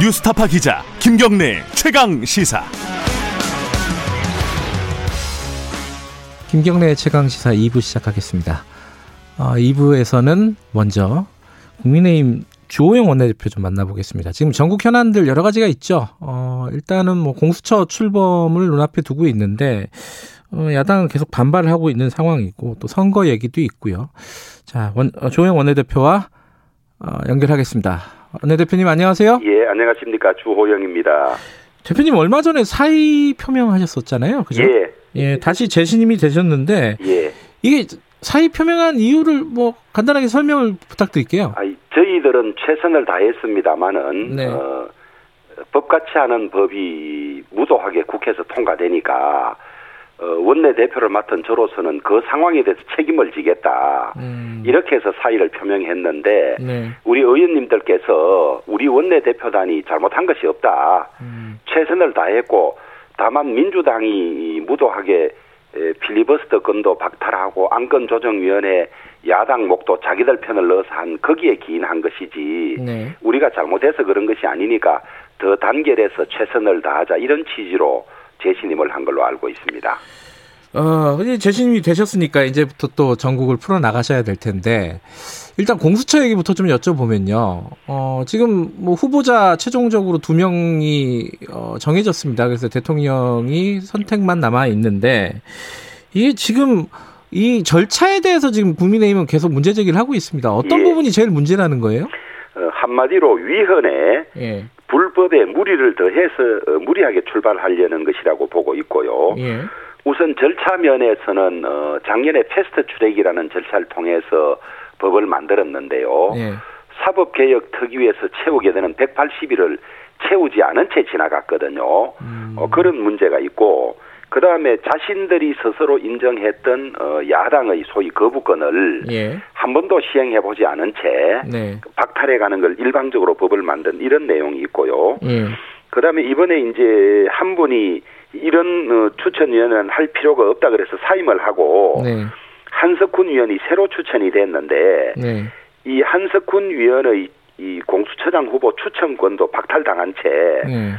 뉴스타파 기자 김경래 최강 시사. 김경래 최강 시사 2부 시작하겠습니다. 어, 2부에서는 먼저 국민의힘 주호영 원내대표 좀 만나보겠습니다. 지금 전국 현안들 여러 가지가 있죠. 어, 일단은 뭐 공수처 출범을 눈앞에 두고 있는데 어, 야당은 계속 반발을 하고 있는 상황이고 또 선거 얘기도 있고요. 자, 원, 어, 조호영 원내대표와 어, 연결하겠습니다. 원내대표님 안녕하세요. 예, 안녕하십니까 주호영입니다. 대표님 얼마 전에 사의 표명하셨었잖아요. 그죠? 예. 예, 다시 재신임이 되셨는데 예. 이게 사의 표명한 이유를 뭐 간단하게 설명을 부탁드릴게요. 아, 저희들은 최선을 다했습니다만은 네. 어, 법같이 하는 법이 무도하게 국회에서 통과되니까 어, 원내 대표를 맡은 저로서는 그 상황에 대해서 책임을 지겠다. 음, 이렇게 해서 사의를 표명했는데 네. 우리 의원님들께서 우리 원내 대표단이 잘못한 것이 없다. 음, 최선을 다했고 다만 민주당이 무도하게 에, 필리버스터 건도 박탈하고 안건 조정위원회 야당 목도 자기들 편을 넣어서 한 거기에 기인한 것이지 네. 우리가 잘못해서 그런 것이 아니니까 더 단결해서 최선을 다하자 이런 취지로 재신임을 한 걸로 알고 있습니다. 어, 이제 재신임이 되셨으니까 이제부터 또 전국을 풀어 나가셔야 될 텐데 일단 공수처 얘기부터 좀 여쭤보면요. 어, 지금 뭐 후보자 최종적으로 두 명이 어, 정해졌습니다. 그래서 대통령이 선택만 남아 있는데 이게 지금 이 절차에 대해서 지금 국민의힘은 계속 문제 제기를 하고 있습니다. 어떤 예. 부분이 제일 문제라는 거예요? 어, 한마디로 위헌에 예. 불법에 무리를 더해서 어, 무리하게 출발하려는 것이라고 보고 있고요. 예. 우선 절차 면에서는 어, 작년에 패스트 트랙이라는 절차를 통해서 법을 만들었는데요. 예. 사법 개혁 특위에서 채우게 되는 180일을 채우지 않은 채 지나갔거든요. 음. 어, 그런 문제가 있고 그 다음에 자신들이 스스로 인정했던 어, 야당의 소위 거부권을 예. 한 번도 시행해 보지 않은 채 네. 박탈해 가는 걸 일방적으로 법을 만든 이런 내용이 있고요. 예. 그 다음에 이번에 이제 한 분이 이런 어, 추천위원은 할 필요가 없다 그래서 사임을 하고 네. 한석훈 위원이 새로 추천이 됐는데 네. 이 한석훈 위원의 이 공수처장 후보 추천권도 박탈당한 채 네.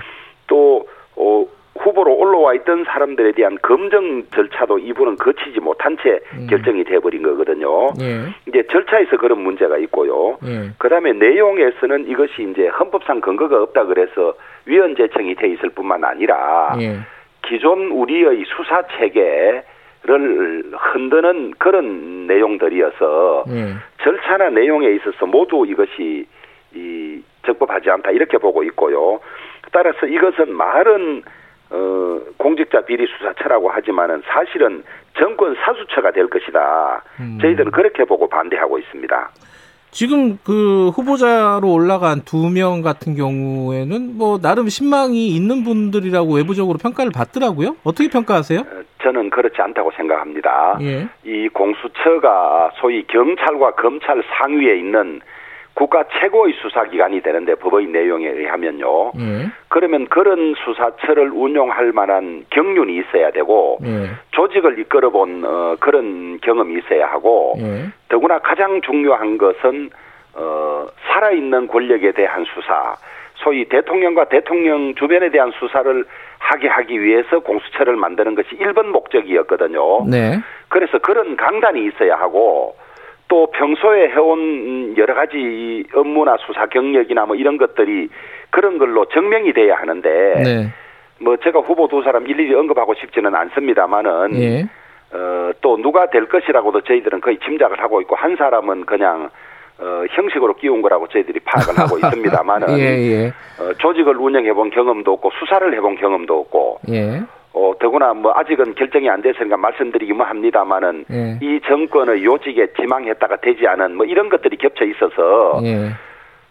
또 어, 후보로 올라와 있던 사람들에 대한 검증 절차도 이분은 거치지 못한 채 음. 결정이 돼버린 거거든요. 예. 이제 절차에서 그런 문제가 있고요. 예. 그다음에 내용에서는 이것이 이제 헌법상 근거가 없다 그래서 위헌 제청이 돼 있을 뿐만 아니라 예. 기존 우리의 수사 체계 를 흔드는 그런 내용들이어서 예. 절차나 내용에 있어서 모두 이것이 이 적법하지 않다 이렇게 보고 있고요. 따라서 이것은 말은 어, 공직자 비리 수사처라고 하지만은 사실은 정권 사수처가 될 것이다. 음. 저희들은 그렇게 보고 반대하고 있습니다. 지금 그 후보자로 올라간 두 명 같은 경우에는 뭐 나름 신망이 있는 분들이라고 외부적으로 평가를 받더라고요. 어떻게 평가하세요? 어, 저는 그렇지 않다고 생각합니다. 예. 이 공수처가 소위 경찰과 검찰 상위에 있는 국가 최고의 수사기관이 되는데 법의 내용에 의하면요. 예. 그러면 그런 수사처를 운용할 만한 경륜이 있어야 되고 예. 조직을 이끌어본 어, 그런 경험이 있어야 하고 예. 더구나 가장 중요한 것은 어, 살아있는 권력에 대한 수사, 소위 대통령과 대통령 주변에 대한 수사를 하게 하기 위해서 공수처를 만드는 것이 1번 목적이었거든요. 네. 그래서 그런 강단이 있어야 하고 또 평소에 해온 여러 가지 업무나 수사 경력이나 뭐 이런 것들이 그런 걸로 증명이 돼야 하는데 네. 뭐 제가 후보 두 사람 일일이 언급하고 싶지는 않습니다만은 예. 어, 또 누가 될 것이라고도 저희들은 거의 짐작을 하고 있고 한 사람은 그냥 어, 형식으로 끼운 거라고 저희들이 파악을 하고 있습니다만은 예, 예. 어, 조직을 운영해 본 경험도 없고 수사를 해본 경험도 없고 예. 어, 더구나 뭐 아직은 결정이 안 됐으니까 말씀드리기만 합니다만은 예. 이 정권의 요직에 지망했다가 되지 않은 뭐 이런 것들이 겹쳐 있어서 예.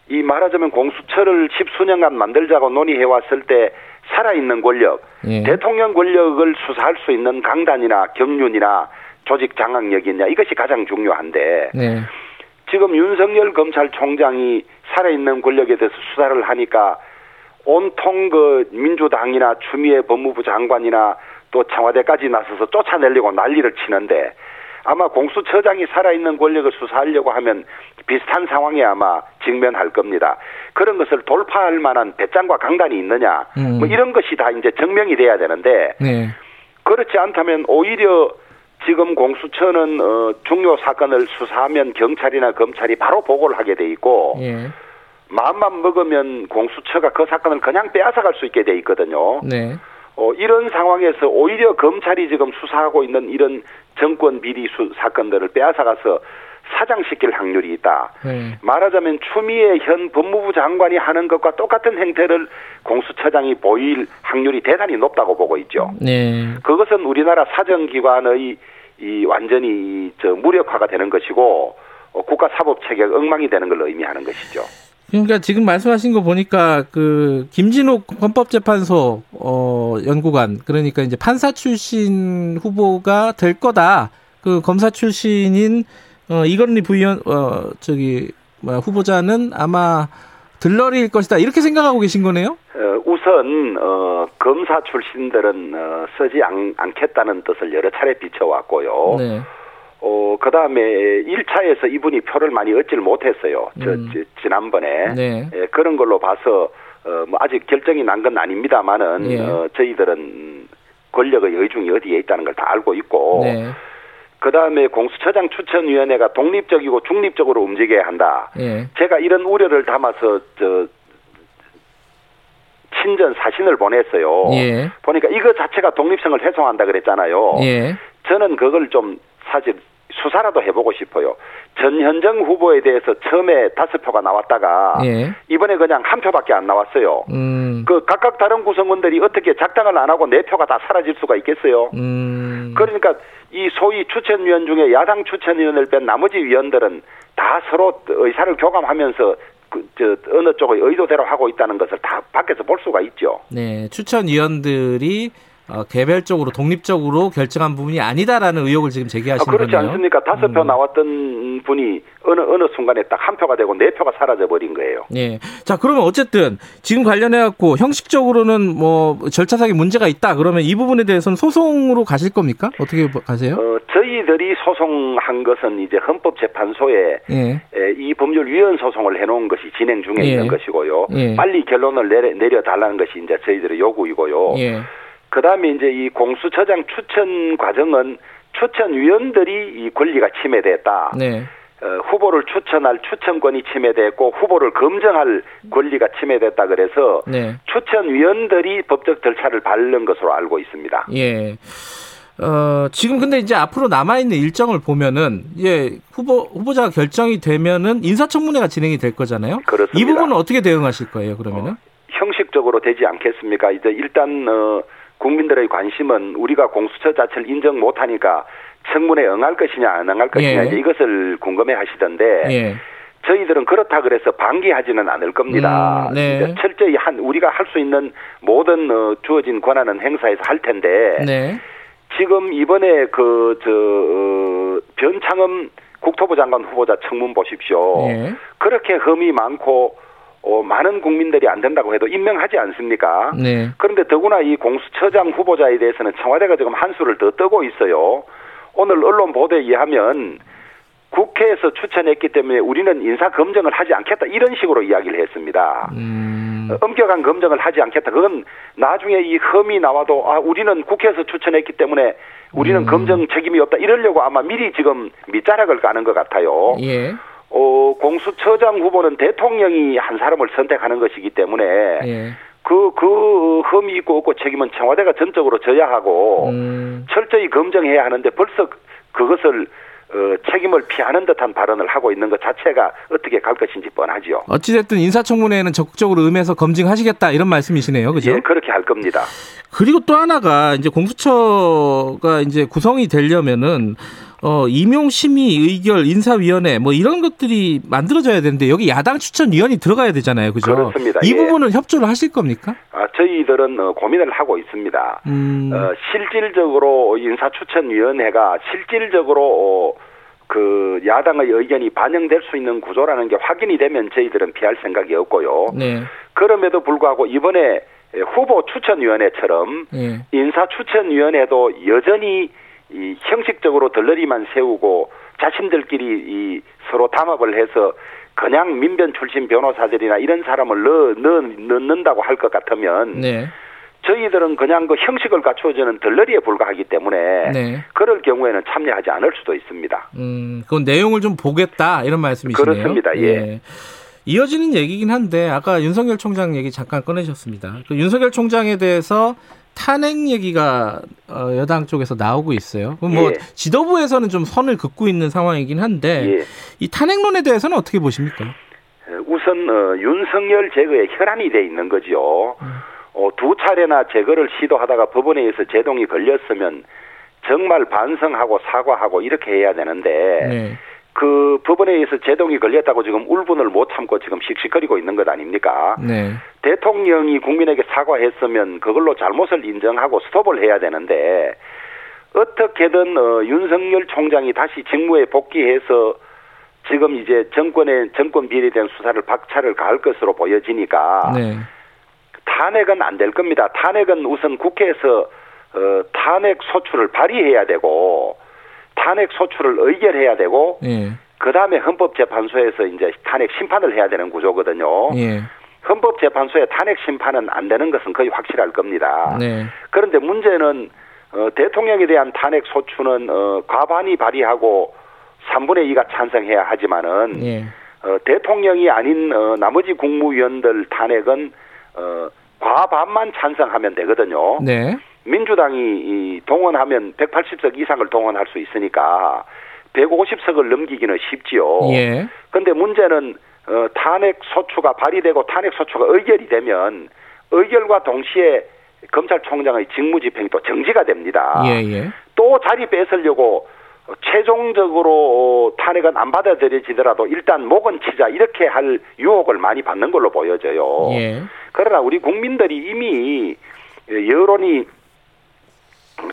이 말하자면 공수처를 십수년간 만들자고 논의해 왔을 때 살아있는 권력, 예. 대통령 권력을 수사할 수 있는 강단이나 경륜이나 조직 장악력이 있냐 이것이 가장 중요한데 네. 지금 윤석열 검찰총장이 살아있는 권력에 대해서 수사를 하니까 온통 그 민주당이나 추미애 법무부 장관이나 또 청와대까지 나서서 쫓아내려고 난리를 치는데 아마 공수처장이 살아있는 권력을 수사하려고 하면 비슷한 상황에 아마 직면할 겁니다. 그런 것을 돌파할 만한 배짱과 강단이 있느냐, 음. 뭐 이런 것이 다 이제 증명이 돼야 되는데 네. 그렇지 않다면 오히려 지금 공수처는 어, 중요 사건을 수사하면 경찰이나 검찰이 바로 보고를 하게 돼 있고 예. 마음만 먹으면 공수처가 그 사건을 그냥 빼앗아갈 수 있게 돼 있거든요. 네. 어, 이런 상황에서 오히려 검찰이 지금 수사하고 있는 이런 정권 비리 수, 사건들을 빼앗아가서 사장시킬 확률이 있다. 네. 말하자면 추미애 현 법무부 장관이 하는 것과 똑같은 행태를 공수처장이 보일 확률이 대단히 높다고 보고 있죠. 네. 그것은 우리나라 사정기관의 이 완전히 저 무력화가 되는 것이고 어, 국가 사법 체계가 엉망이 되는 걸 의미하는 것이죠. 그러니까 지금 말씀하신 거 보니까 그 김진욱 헌법재판소 어 연구관 그러니까 이제 판사 출신 후보가 될 거다. 그 검사 출신인 어 이건희 부위원 어 저기 뭐야 후보자는 아마 들러리일 것이다. 이렇게 생각하고 계신 거네요? 어, 우선 어, 검사 출신들은 어, 쓰지 않, 않겠다는 뜻을 여러 차례 비춰왔고요. 네. 어, 그 다음에 1차에서 이분이 표를 많이 얻질 못했어요. 저, 음. 저, 지난번에. 네. 예, 그런 걸로 봐서, 어, 뭐 아직 결정이 난 건 아닙니다만은, 예. 어, 저희들은 권력의 의중이 어디에 있다는 걸 다 알고 있고, 네. 그 다음에 공수처장 추천위원회가 독립적이고 중립적으로 움직여야 한다. 예. 제가 이런 우려를 담아서, 저, 친전 사신을 보냈어요. 예. 보니까 이거 자체가 독립성을 훼손한다 그랬잖아요. 예. 저는 그걸 좀 사실 수사라도 해보고 싶어요. 전현정 후보에 대해서 처음에 다섯 표가 나왔다가 예. 이번에 그냥 한 표밖에 안 나왔어요. 음. 그 각각 다른 구성원들이 어떻게 작당을 안 하고 네 표가 다 사라질 수가 있겠어요? 음. 그러니까 이 소위 추천위원 중에 야당 추천위원을 뺀 나머지 위원들은 다 서로 의사를 교감하면서 그, 저, 어느 쪽의 의도대로 하고 있다는 것을 다 밖에서 볼 수가 있죠. 네. 추천위원들이 어, 개별적으로 독립적으로 결정한 부분이 아니다라는 의혹을 지금 아, 제기하시는 그렇지 거네요. 않습니까? 다섯 표 음. 나왔던 분이 어느 어느 순간에 딱 한 표가 되고 네 표가 사라져 버린 거예요. 예. 자, 그러면 어쨌든 지금 관련해 갖고 형식적으로는 뭐 절차상의 문제가 있다. 그러면 이 부분에 대해서는 소송으로 가실 겁니까? 어떻게 가세요? 어, 저희들이 소송한 것은 이제 헌법재판소에 예. 에, 이 법률 위헌 소송을 해놓은 것이 진행 중에 예. 있는 것이고요. 예. 빨리 결론을 내려, 내려달라는 것이 이제 저희들의 요구이고요. 예. 그 다음에 이제 이 공수처장 추천 과정은 추천위원들이 이 권리가 침해됐다. 네. 어, 후보를 추천할 추천권이 침해됐고 후보를 검증할 권리가 침해됐다 그래서 네. 추천위원들이 법적 절차를 밟는 것으로 알고 있습니다. 예. 어, 지금 근데 이제 앞으로 남아있는 일정을 보면은, 예, 후보, 후보자가 결정이 되면은 인사청문회가 진행이 될 거잖아요. 그렇습니다. 이 부분은 어떻게 대응하실 거예요, 그러면은? 형식적으로 되지 않겠습니까? 이제 일단 어, 국민들의 관심은 우리가 공수처 자체를 인정 못하니까 청문회 응할 것이냐 안 응할 것이냐 예. 이것을 궁금해 하시던데 예. 저희들은 그렇다 그래서 방기하지는 않을 겁니다. 음, 네. 철저히 한 우리가 할 수 있는 모든 어, 주어진 권한은 행사해서 할 텐데 네. 지금 이번에 그저 어, 변창흠 국토부 장관 후보자 청문 보십시오. 예. 그렇게 흠이 많고 어, 많은 국민들이 안 된다고 해도 임명하지 않습니까? 네. 그런데 더구나 이 공수처장 후보자에 대해서는 청와대가 지금 한 수를 더 뜨고 있어요. 오늘 언론 보도에 의하면 국회에서 추천했기 때문에 우리는 인사 검증을 하지 않겠다 이런 식으로 이야기를 했습니다. 음, 어, 엄격한 검증을 하지 않겠다. 그건 나중에 이 혐의 나와도 아 우리는 국회에서 추천했기 때문에 우리는 음. 검증 책임이 없다 이러려고 아마 미리 지금 밑자락을 까는 것 같아요. 예. 어 공수처장 후보는 대통령이 한 사람을 선택하는 것이기 때문에 예. 그, 그 혐의 있고 없고 책임은 청와대가 전적으로 져야 하고 음, 철저히 검증해야 하는데 벌써 그것을 어, 책임을 피하는 듯한 발언을 하고 있는 것 자체가 어떻게 갈 것인지 뻔하지요. 어찌됐든 인사청문회는 적극적으로 임해서 검증하시겠다 이런 말씀이시네요. 그죠? 예, 그렇게 할 겁니다. 그리고 또 하나가 이제 공수처가 이제 구성이 되려면은 어 임용 심의 의결 인사위원회 뭐 이런 것들이 만들어져야 되는데 여기 야당 추천위원이 들어가야 되잖아요. 그죠? 그렇습니다. 이 예. 부분은 협조를 하실 겁니까? 아, 저희들은 어, 고민을 하고 있습니다. 음. 어, 실질적으로 인사 추천위원회가 실질적으로 어, 그 야당의 의견이 반영될 수 있는 구조라는 게 확인이 되면 저희들은 피할 생각이 없고요. 네. 그럼에도 불구하고 이번에 후보 추천위원회처럼 예. 인사추천위원회도 여전히 이 형식적으로 덜러리만 세우고 자신들끼리 이 서로 담합을 해서 그냥 민변 출신 변호사들이나 이런 사람을 넣, 넣, 넣는다고 할 것 같으면 네. 저희들은 그냥 그 형식을 갖추어주는 덜러리에 불과하기 때문에 네. 그럴 경우에는 참여하지 않을 수도 있습니다. 음, 그건 내용을 좀 보겠다 이런 말씀이시네요. 그렇습니다. 예. 이어지는 얘기긴 한데 아까 윤석열 총장 얘기 잠깐 꺼내셨습니다. 그 윤석열 총장에 대해서 탄핵 얘기가 어, 여당 쪽에서 나오고 있어요. 그럼 뭐 예. 지도부에서는 좀 선을 긋고 있는 상황이긴 한데 예. 이 탄핵론에 대해서는 어떻게 보십니까? 우선 어, 윤석열 제거에 혈안이 돼 있는 거죠. 어, 두 차례나 제거를 시도하다가 법원에 의해서 제동이 걸렸으면 정말 반성하고 사과하고 이렇게 해야 되는데 네. 그 법원에 의해서 제동이 걸렸다고 지금 울분을 못 참고 지금 씩씩거리고 있는 것 아닙니까? 네. 대통령이 국민에게 사과했으면 그걸로 잘못을 인정하고 스톱을 해야 되는데 어떻게든 어, 윤석열 총장이 다시 직무에 복귀해서 지금 이제 정권의 정권 비리에 대한 수사를 박차를 가할 것으로 보여지니까 네. 탄핵은 안 될 겁니다. 탄핵은 우선 국회에서 어, 탄핵 소추를 발의해야 되고 탄핵 소추를 의결해야 되고 예. 그 다음에 헌법재판소에서 이제 탄핵 심판을 해야 되는 구조거든요. 예. 헌법재판소의 탄핵 심판은 안 되는 것은 거의 확실할 겁니다. 네. 그런데 문제는 어, 대통령에 대한 탄핵 소추는 어, 과반이 발의하고 3분의 2가 찬성해야 하지만은 예. 어, 대통령이 아닌 어, 나머지 국무위원들 탄핵은 어, 과반만 찬성하면 되거든요. 네. 민주당이 이 동원하면 180석 이상을 동원할 수 있으니까 150석을 넘기기는 쉽지요. 예. 근데 문제는 어, 탄핵 소추가 발의되고 탄핵 소추가 의결이 되면 의결과 동시에 검찰총장의 직무집행이 또 정지가 됩니다. 예. 예. 또 자리 뺏으려고 최종적으로 탄핵은 안 받아들여지더라도 일단 목은 치자 이렇게 할 유혹을 많이 받는 걸로 보여져요. 예. 그러나 우리 국민들이 이미 여론이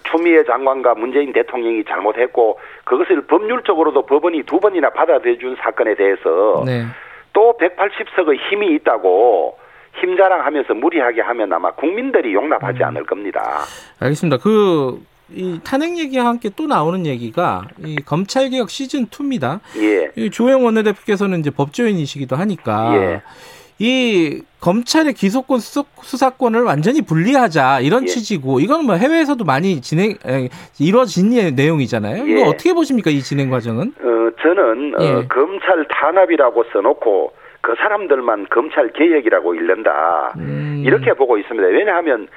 추미애 장관과 문재인 대통령이 잘못했고 그것을 법률적으로도 법원이 두 번이나 받아들여준 사건에 대해서 네. 또 180석의 힘이 있다고 힘자랑하면서 무리하게 하면 아마 국민들이 용납하지 음. 않을 겁니다. 알겠습니다. 그, 이 탄핵 얘기와 함께 또 나오는 얘기가 이 검찰 개혁 시즌 2입니다. 예. 이 조영 원내대표께서는 이제 법조인이시기도 하니까 예. 이 검찰의 기소권 수사, 수사권을 완전히 분리하자 이런 예. 취지고 이거는 뭐 해외에서도 많이 진행 에, 이루어진 예- 내용이잖아요. 이거 예. 어떻게 보십니까 이 진행 과정은? 어, 저는 어, 예. 검찰 탄압이라고 써놓고 그 사람들만 검찰 개혁이라고 읽는다. 음, 이렇게 보고 있습니다. 왜냐하면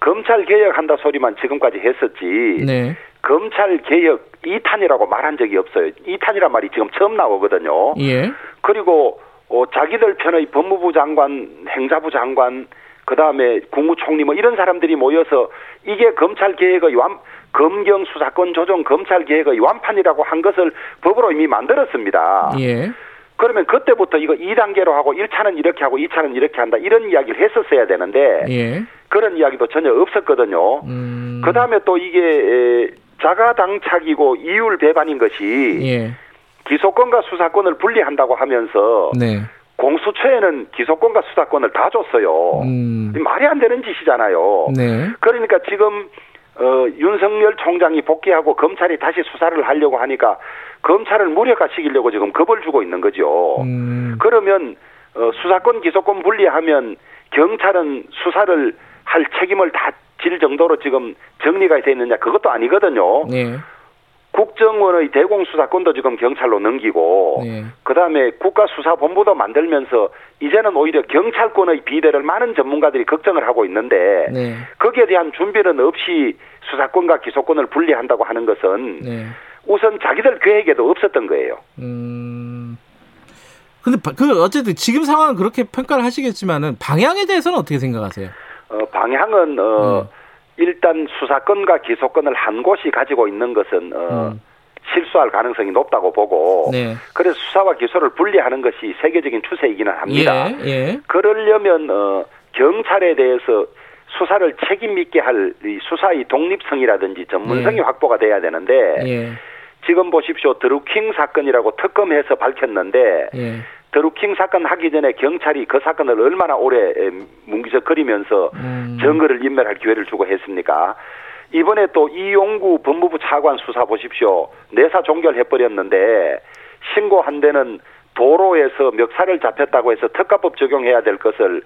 검찰 개혁한다 소리만 지금까지 했었지. 네, 검찰 개혁 2탄이라고 말한 적이 없어요. 2탄이란 말이 지금 처음 나오거든요. 예, 그리고 어, 자기들 편의 법무부 장관, 행자부 장관, 그 다음에 국무총리 뭐 이런 사람들이 모여서 이게 검찰 개혁의 완, 검경 수사권 조정 검찰 개혁의 완판이라고 한 것을 법으로 이미 만들었습니다. 예, 그러면 그때부터 이거 2단계로 하고 1차는 이렇게 하고 2차는 이렇게 한다 이런 이야기를 했었어야 되는데 예, 그런 이야기도 전혀 없었거든요. 음, 그 다음에 또 이게 에, 자가당착이고 이율 배반인 것이 예, 기소권과 수사권을 분리한다고 하면서 네, 공수처에는 기소권과 수사권을 다 줬어요. 음, 말이 안 되는 짓이잖아요. 네, 그러니까 지금 어, 윤석열 총장이 복귀하고 검찰이 다시 수사를 하려고 하니까 검찰을 무력화시키려고 지금 겁을 주고 있는 거죠. 음, 그러면 어, 수사권 기소권 분리하면 경찰은 수사를 할 책임을 다 질 정도로 지금 정리가 돼 있느냐 그것도 아니거든요. 예, 국정원의 대공수사권도 지금 경찰로 넘기고 네. 그다음에 국가수사본부도 만들면서 이제는 오히려 경찰권의 비대를 많은 전문가들이 걱정을 하고 있는데 네, 거기에 대한 준비는 없이 수사권과 기소권을 분리한다고 하는 것은 네, 우선 자기들 계획에도 없었던 거예요. 음. 근데 바- 그 어쨌든 지금 상황은 그렇게 평가를 하시겠지만은 방향에 대해서는 어떻게 생각하세요? 어, 방향은 어, 음. 일단 수사권과 기소권을 한 곳이 가지고 있는 것은 어, 음. 실수할 가능성이 높다고 보고 네. 그래서 수사와 기소를 분리하는 것이 세계적인 추세이기는 합니다. 예, 예. 그러려면 어, 경찰에 대해서 수사를 책임 있게 할 이 수사의 독립성이라든지 전문성이 예. 확보가 돼야 되는데 예. 지금 보십시오 드루킹 사건이라고 특검해서 밝혔는데 예. 드루킹 사건 하기 전에 경찰이 그 사건을 얼마나 오래 에, 뭉기적거리면서 음. 증거를 인멸할 기회를 주고 했습니까? 이번에 또 이용구 법무부 차관 수사 보십시오. 내사 종결해 버렸는데 신고한 데는 도로에서 멱살을 잡혔다고 해서 특가법 적용해야 될 것을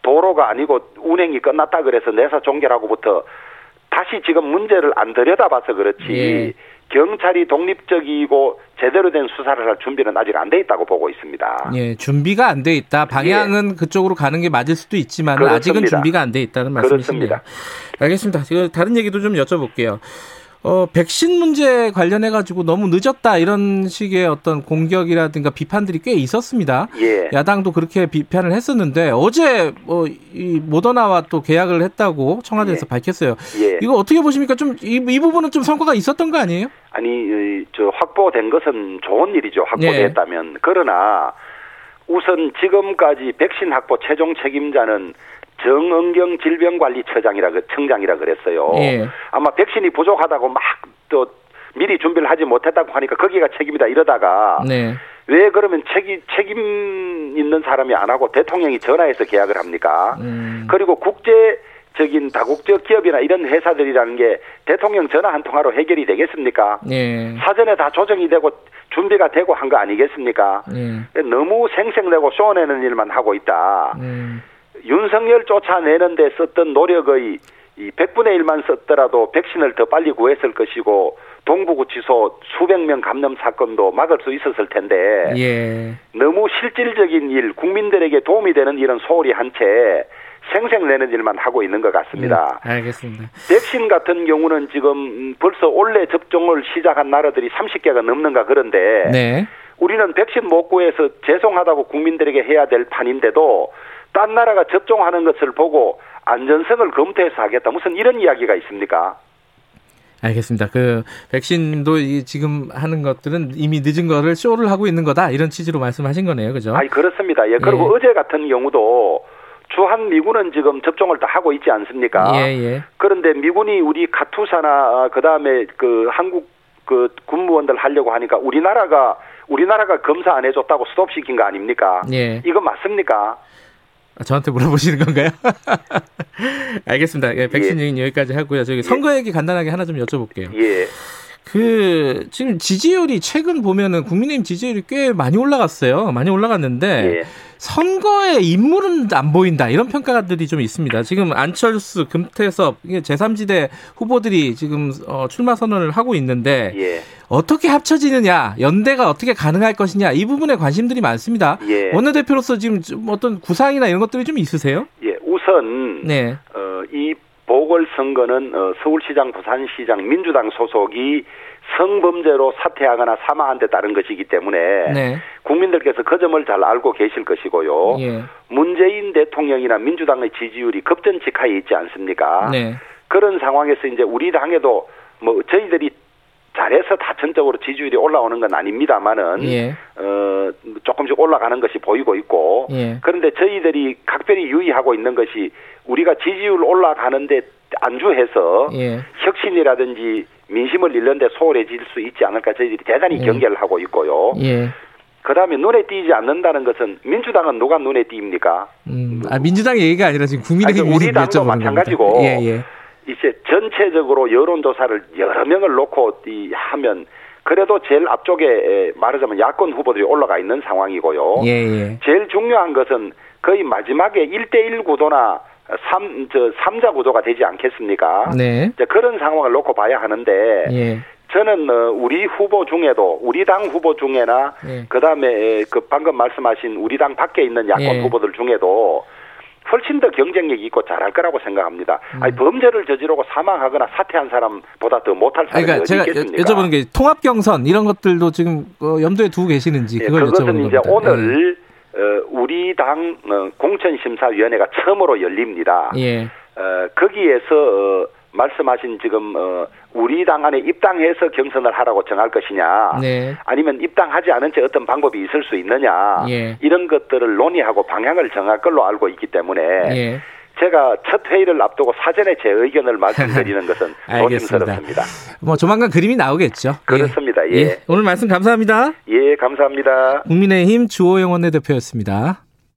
도로가 아니고 운행이 끝났다 그래서 내사 종결하고부터 다시 지금 문제를 안 들여다봐서 그렇지 예. 경찰이 독립적이고 제대로 된 수사를 할 준비는 아직 안 돼 있다고 보고 있습니다. 예, 준비가 안 돼 있다. 방향은 그쪽으로 가는 게 맞을 수도 있지만. 아직은 준비가 안 돼 있다는 말씀이시네요. 그렇습니다. 알겠습니다. 지금 다른 얘기도 좀 여쭤볼게요. 어, 백신 문제 관련해 가지고 너무 늦었다 이런 식의 어떤 공격이라든가 비판들이 꽤 있었습니다. 예. 야당도 그렇게 비판을 했었는데 어제 뭐이 모더나와 또 계약을 했다고 청와대에서 예. 밝혔어요. 예. 이거 어떻게 보십니까? 좀이 이 부분은 좀 성과가 있었던 거 아니에요? 아니 이, 저 확보된 것은 좋은 일이죠. 확보됐다면 그러나 우선 지금까지 백신 확보 최종 책임자는 정은경 질병관리처장이라 그 청장이라 그랬어요. 예. 아마 백신이 부족하다고 막 또 미리 준비를 하지 못했다고 하니까 거기가 책임이다 이러다가 네. 왜 그러면 책임 책임 있는 사람이 안 하고 대통령이 전화해서 계약을 합니까? 음. 그리고 국제 적인 다국적 기업이나 이런 회사들이라는 게 대통령 전화 한 통화로 해결이 되겠습니까? 예. 사전에 다 조정이 되고 준비가 되고 한 거 아니겠습니까? 예. 너무 생색내고 쏘내는 일만 하고 있다. 음. 윤석열 쫓아내는 데 썼던 노력의 이 100분의 1만 썼더라도 백신을 더 빨리 구했을 것이고 동부구치소 수백 명 감염 사건도 막을 수 있었을 텐데 예. 너무 실질적인 일, 국민들에게 도움이 되는 일은 소홀히 한 채 생색내는 일만 하고 있는 것 같습니다. 음, 알겠습니다. 백신 같은 경우는 지금 벌써 올해 접종을 시작한 나라들이 30개가 넘는가 그런데 네. 우리는 백신 못 구해서 죄송하다고 국민들에게 해야 될 판인데도 딴 나라가 접종하는 것을 보고 안전성을 검토해서 하겠다. 무슨 이런 이야기가 있습니까? 알겠습니다. 그 백신도 이 지금 하는 것들은 이미 늦은 거를 쇼를 하고 있는 거다 이런 취지로 말씀하신 거네요, 그죠? 아니 그렇습니다. 예. 그리고 예. 어제 같은 경우도 주한 미군은 지금 접종을 다 하고 있지 않습니까? 예, 예. 그런데 미군이 우리 카투사나 그 다음에 그 한국 그 군무원들 하려고 하니까 우리나라가 우리나라가 검사 안 해줬다고 스톱시킨 거 아닙니까? 예. 이거 맞습니까? 아, 저한테 물어보시는 건가요? 알겠습니다. 예, 백신 얘기는 여기까지 하고요. 저기 선거 얘기 간단하게 하나 좀 여쭤볼게요. 예. 그 지금 지지율이 최근 보면은 국민의힘 지지율이 꽤 많이 올라갔어요. 많이 올라갔는데 예. 선거에 인물은 안 보인다 이런 평가들이 좀 있습니다. 지금 안철수, 금태섭 이게 제3지대 후보들이 지금 어, 출마 선언을 하고 있는데 예. 어떻게 합쳐지느냐, 연대가 어떻게 가능할 것이냐 이 부분에 관심들이 많습니다. 예. 원내대표로서 지금 좀 어떤 구상이나 이런 것들이 좀 있으세요? 예. 우선 네, 어, 이 보궐선거는 어, 서울시장, 부산시장 민주당 소속이 성범죄로 사퇴하거나 사망한 데 따른 것이기 때문에 네, 국민들께서 그 점을 잘 알고 계실 것이고요. 예, 문재인 대통령이나 민주당의 지지율이 급전직하에 있지 않습니까? 네, 그런 상황에서 이제 우리 당에도 뭐 저희들이 잘해서 다천적으로 지지율이 올라오는 건 아닙니다만은 예, 어 조금씩 올라가는 것이 보이고 있고 예. 그런데 저희들이 각별히 유의하고 있는 것이 우리가 지지율 올라가는데 안주해서 예. 혁신이라든지 민심을 잃는데 소홀해질 수 있지 않을까 저희들이 대단히 예. 경계를 하고 있고요. 예. 그다음에 눈에 띄지 않는다는 것은 민주당은 누가 눈에 띄입니까? 음, 아, 민주당 얘기가 아니라 지금 국민의힘 아니, 우리 당도 마찬가지고 겁니다. 예, 예. 이제 전체적으로 여론조사를 여러 명을 놓고 이 하면 그래도 제일 앞쪽에 에, 말하자면 야권 후보들이 올라가 있는 상황이고요. 예, 예. 제일 중요한 것은 거의 마지막에 1대1 구도나 3, 저, 3자 구도가 되지 않겠습니까? 네. 이제 그런 상황을 놓고 봐야 하는데 예. 저는 어, 우리 후보 중에도 우리 당 후보 중에나 예. 그다음에 그 방금 말씀하신 우리 당 밖에 있는 야권 예. 후보들 중에도 훨씬 더 경쟁력이 있고 잘할 거라고 생각합니다. 음. 아니 범죄를 저지르고 사망하거나 사퇴한 사람보다 더 못할 사람이 그러니까 제가 있겠습니까? 여- 여쭤보는 게 통합 경선 이런 것들도 지금 어, 염두에 두고 계시는지 예, 그걸 그것은 여쭤보는 이제 겁니다. 오늘 어, 우리 당 어, 공천심사위원회가 처음으로 열립니다. 예. 어, 거기에서 어, 말씀하신 지금 어, 우리 당 안에 입당해서 경선을 하라고 정할 것이냐, 네. 아니면 입당하지 않은 채 어떤 방법이 있을 수 있느냐, 예. 이런 것들을 논의하고 방향을 정할 걸로 알고 있기 때문에 예. 제가 첫 회의를 앞두고 사전에 제 의견을 말씀드리는 것은 알겠습니다. 조심스럽습니다. 뭐 조만간 그림이 나오겠죠. 그렇습니다. 예. 오늘 말씀 감사합니다. 예, 감사합니다. 국민의힘 주호영 원내대표였습니다.